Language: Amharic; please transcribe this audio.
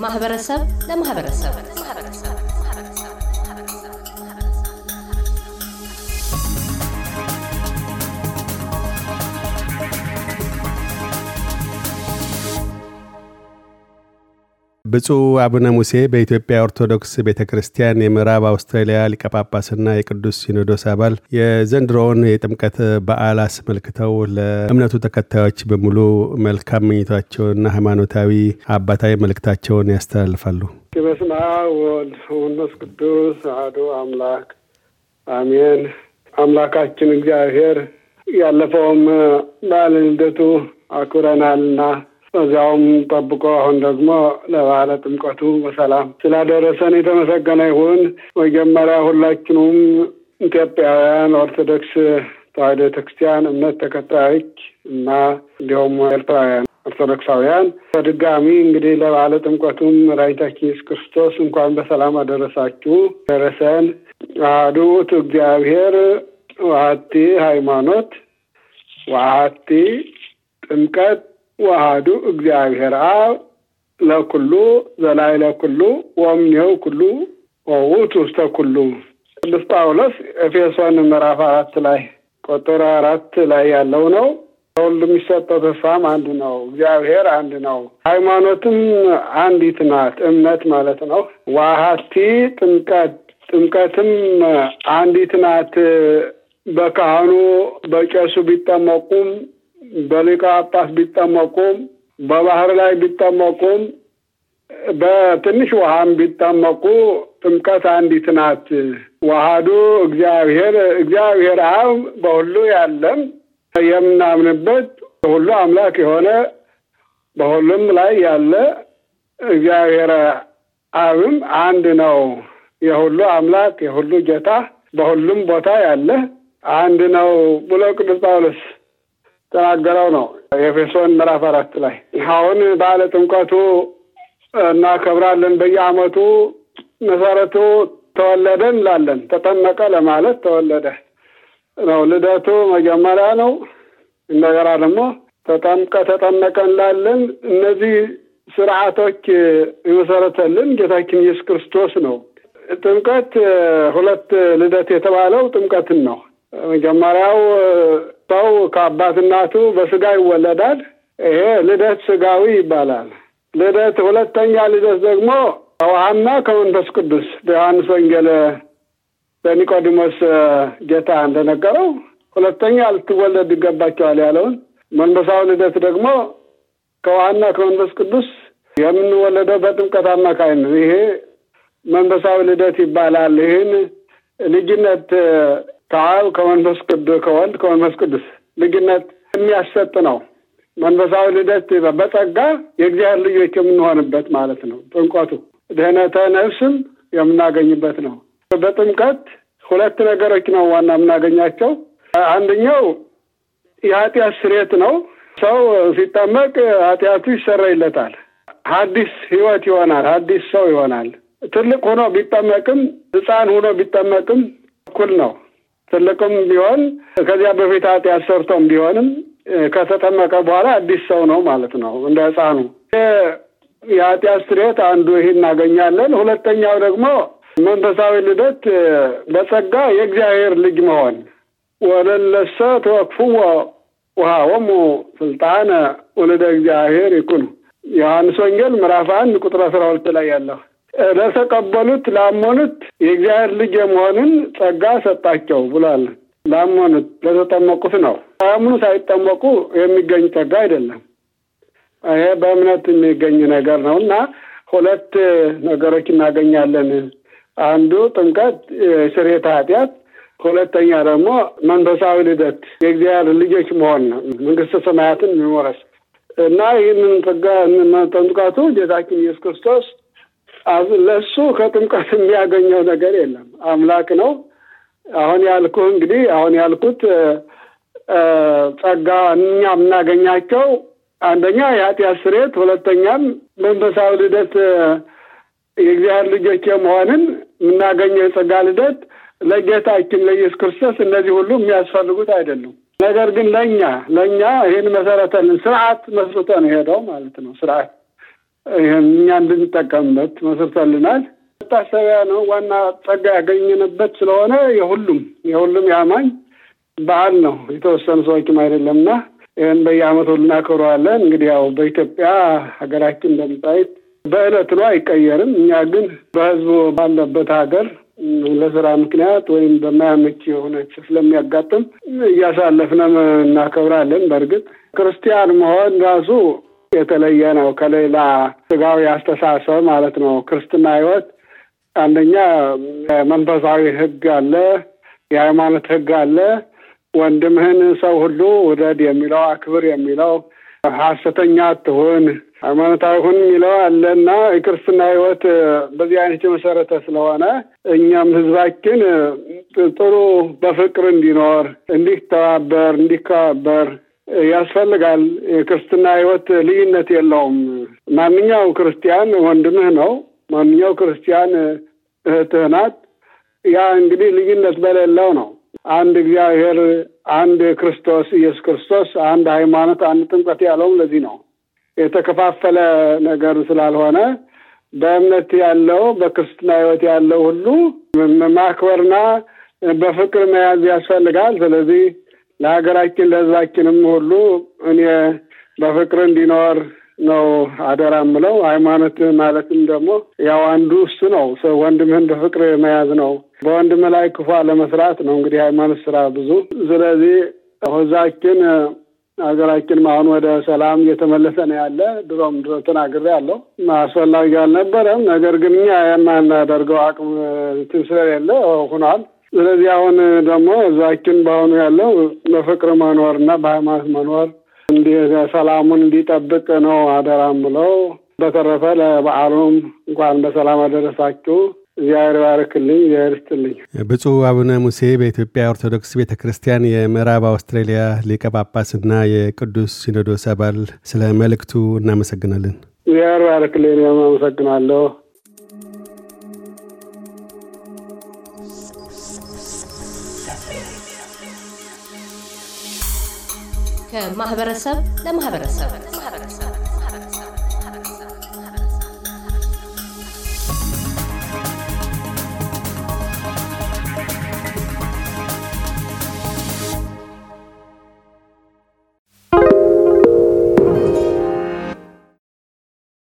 ከማህበረሰብ ለማህበረሰብ ብፁዕ አቡነ ሙሴ በኢትዮጵያ ኦርቶዶክስ ቤተ ክርስቲያን የምዕራብ አውስትራሊያ ሊቀ ጳጳስና የቅዱስ ሲኖዶስ አባል የዘንድሮውን የጥምቀት በዓል አስመልክተው ለእምነቱ ተከታዮች በሙሉ መልካም ምኞታቸውንና ሃይማኖታዊ አባታዊ መልእክታቸውን ያስተላልፋሉ። በስመ አብ ወወልድ ወመንፈስ ቅዱስ አሐዱ አምላክ አሜን። አምላካችን እግዚአብሔር ያለፈውም በዓለ ልደቱ አክብረናልና በዚያውም ጠብቆ አሁን ደግሞ ለበዓለ ጥምቀቱ በሰላም ስላደረሰን የተመሰገነ ይሁን። መጀመሪያ ሁላችንም ኢትዮጵያውያን ኦርቶዶክስ ተዋሕዶ ቤተክርስቲያን እምነት ተከታዮች እና እንዲሁም ኤርትራውያን ኦርቶዶክሳውያን በድጋሚ እንግዲህ ለበዓለ ጥምቀቱም መድኃኒታችን ኢየሱስ ክርስቶስ እንኳን በሰላም አደረሳችሁ ደረሰን። አሐዱ ውእቱ እግዚአብሔር ወሀቲ ሃይማኖት ወሀቲ ጥምቀት ዋሃዱ እግዚአብሔር አብ ለኩሉ ዘላይ ለኩሉ ወእምኔሁ ኩሉ ወውእቱ ውስተ ኩሉ። ቅዱስ ጳውሎስ ኤፌሶን ምዕራፍ አራት ላይ ቁጥር አራት ላይ ያለው ነው። ለሁሉ የሚሰጠው ተስፋም አንድ ነው። እግዚአብሔር አንድ ነው። ሃይማኖትም አንዲት ናት፣ እምነት ማለት ነው። ዋሃቲ ጥምቀት ጥምቀትም አንዲት ናት። በካህኑ በቄሱ ቢጠመቁም በሊቀ ጳጳስ ቢጠመቁም በባህር ላይ ቢጠመቁም በትንሽ ውሃም ቢጠመቁ ጥምቀት አንዲት ናት። ዋሃዱ እግዚአብሔር እግዚአብሔር አብ በሁሉ ያለም የምናምንበት ሁሉ አምላክ የሆነ በሁሉም ላይ ያለ እግዚአብሔር አብም አንድ ነው። የሁሉ አምላክ የሁሉ ጌታ በሁሉም ቦታ ያለ አንድ ነው ብሎ ቅዱስ ጳውሎስ ተናገረው ነው የኤፌሶን ምዕራፍ አራት ላይ አሁን በዓለ ጥምቀቱ እናከብራለን። በየዓመቱ መሰረቱ ተወለደ እንላለን። ተጠመቀ ለማለት ተወለደ ነው። ልደቱ መጀመሪያ ነው። እንደገና ደግሞ ተጠምቀ ተጠመቀ እንላለን። እነዚህ ስርዓቶች የመሰረተልን ጌታችን ኢየሱስ ክርስቶስ ነው። ጥምቀት ሁለት ልደት የተባለው ጥምቀትን ነው። መጀመሪያው ሰው ከአባት እናቱ በስጋ ይወለዳል። ይሄ ልደት ስጋዊ ይባላል። ልደት ሁለተኛ ልደት ደግሞ ከውሃና ከመንፈስ ቅዱስ በዮሐንስ ወንጌል በኒቆዲሞስ ጌታ እንደነገረው ሁለተኛ ልትወለድ ይገባቸዋል ያለውን መንፈሳዊ ልደት ደግሞ ከውሃና ከመንፈስ ቅዱስ የምንወለደው በጥምቀት አማካይ ነው። ይሄ መንፈሳዊ ልደት ይባላል። ይህን ልጅነት ከአብ ከመንፈስ ቅዱስ ከወልድ ከመንፈስ ቅዱስ ልጅነት የሚያሰጥ ነው። መንፈሳዊ ልደት በጸጋ የእግዚአብሔር ልጆች የምንሆንበት ማለት ነው። ጥምቀቱ ድህነተ ነፍስም የምናገኝበት ነው። በጥምቀት ሁለት ነገሮች ነው ዋና የምናገኛቸው። አንደኛው የኃጢአት ስርየት ነው። ሰው ሲጠመቅ ኃጢአቱ ይሰረይለታል። ሐዲስ ሕይወት ይሆናል። ሐዲስ ሰው ይሆናል። ትልቅ ሆኖ ቢጠመቅም ሕፃን ሆኖ ቢጠመቅም እኩል ነው። ትልቅም ቢሆን ከዚያ በፊት ኃጢአት ሰርቶም ቢሆንም ከተጠመቀ በኋላ አዲስ ሰው ነው ማለት ነው። እንደ ሕፃኑ የኃጢአት ስርየት አንዱ ይህ እናገኛለን። ሁለተኛው ደግሞ መንፈሳዊ ልደት በጸጋ የእግዚአብሔር ልጅ መሆን ወለለሰ ተወክፍዎ ውሃወሙ ስልጣነ ወለደ እግዚአብሔር ይኩኑ ዮሐንስ ወንጌል ምዕራፍ አንድ ቁጥር አስራ ሁለት ላይ ያለው ለተቀበሉት ላመኑት የእግዚአብሔር ልጅ የመሆንን ጸጋ ሰጣቸው ብሏል። ላመኑት ለተጠመቁት ነው። ሳያምኑ ሳይጠመቁ የሚገኝ ጸጋ አይደለም። ይሄ በእምነት የሚገኝ ነገር ነው እና ሁለት ነገሮች እናገኛለን። አንዱ ጥምቀት ስርየተ ኃጢአት፣ ሁለተኛ ደግሞ መንፈሳዊ ልደት የእግዚአብሔር ልጆች መሆን ነው፣ መንግስተ ሰማያትን የሚወረስ እና ይህንን ጸጋ ጥምቀቱ ጌታችን ኢየሱስ ክርስቶስ ለእሱ ከጥምቀት የሚያገኘው ነገር የለም። አምላክ ነው። አሁን ያልኩህ እንግዲህ አሁን ያልኩት ጸጋ እኛ የምናገኛቸው አንደኛ የኃጢአት ስርየት፣ ሁለተኛም መንፈሳዊ ልደት የእግዚአብሔር ልጆች የመሆንን የምናገኘው የጸጋ ልደት ለጌታችን ለኢየሱስ ክርስቶስ እነዚህ ሁሉ የሚያስፈልጉት አይደሉም። ነገር ግን ለእኛ ለእኛ ይህን መሰረተልን ስርዓት መስርቶ ነው ሄደው ማለት ነው። ስርዓት ይህን እኛ እንድንጠቀምበት መስርተልናል። መታሰቢያ ነው። ዋና ጸጋ ያገኘንበት ስለሆነ የሁሉም የሁሉም የአማኝ በዓል ነው። የተወሰኑ ሰዎችም አይደለምና ይህን በየዓመቱ እናከብረዋለን። እንግዲህ ያው በኢትዮጵያ ሀገራችን እንደምታዩት በዕለት ነው አይቀየርም። እኛ ግን በህዝቡ ባለበት ሀገር ለስራ ምክንያት ወይም በማያመች የሆነች ስለሚያጋጥም እያሳለፍንም እናከብራለን። በእርግጥ ክርስቲያን መሆን ራሱ የተለየ ነው ከሌላ ስጋዊ አስተሳሰብ ማለት ነው። ክርስትና ህይወት አንደኛ መንፈሳዊ ህግ አለ፣ የሃይማኖት ህግ አለ። ወንድምህን ሰው ሁሉ ውደድ የሚለው አክብር የሚለው ሐሰተኛ አትሁን ሃይማኖታዊ ሁን የሚለው አለና የክርስትና ህይወት በዚህ አይነት የመሰረተ ስለሆነ እኛም ህዝባችን ጥሩ በፍቅር እንዲኖር፣ እንዲተባበር፣ እንዲከባበር ያስፈልጋል። የክርስትና ህይወት ልዩነት የለውም። ማንኛው ክርስቲያን ወንድምህ ነው። ማንኛው ክርስቲያን እህትህ ናት። ያ እንግዲህ ልዩነት በሌለው ነው። አንድ እግዚአብሔር፣ አንድ ክርስቶስ ኢየሱስ ክርስቶስ፣ አንድ ሃይማኖት፣ አንድ ጥምቀት ያለውም ለዚህ ነው። የተከፋፈለ ነገር ስላልሆነ በእምነት ያለው በክርስትና ህይወት ያለው ሁሉ ማክበርና በፍቅር መያዝ ያስፈልጋል። ስለዚህ ለሀገራችን ለህዝባችንም ሁሉ እኔ በፍቅር እንዲኖር ነው አደራ ምለው። ሃይማኖት ማለትም ደግሞ ያው አንዱ እሱ ነው። ወንድምህን በፍቅር መያዝ ነው። በወንድም ላይ ክፉ ለመስራት ነው እንግዲህ ሃይማኖት ስራ ብዙ። ስለዚህ ህዝባችን ሀገራችን አሁን ወደ ሰላም እየተመለሰ ነው ያለ። ድሮም ድሮ ተናግሬ አስፈላጊ አልነበረም። ነገር ግን እኛ የማናደርገው አቅም እንትን ስለሌለ ሆኗል። ስለዚህ አሁን ደግሞ ህዝባችን በአሁኑ ያለው በፍቅር መኖር እና በሃይማኖት መኖር ሰላሙን እንዲጠብቅ ነው አደራም ብለው። በተረፈ ለበዓሉም እንኳን በሰላም አደረሳችሁ። እግዚአብሔር ባርክልኝ፣ እግዚአብሔር ይስጥልኝ። ብፁዕ አቡነ ሙሴ በኢትዮጵያ ኦርቶዶክስ ቤተ ክርስቲያን የምዕራብ አውስትራሊያ ሊቀ ጳጳስና የቅዱስ ሲኖዶስ አባል፣ ስለ መልእክቱ እናመሰግናለን። እግዚአብሔር ባርክልኝ። አመሰግናለሁ። ከማህበረሰብ ለማህበረሰብ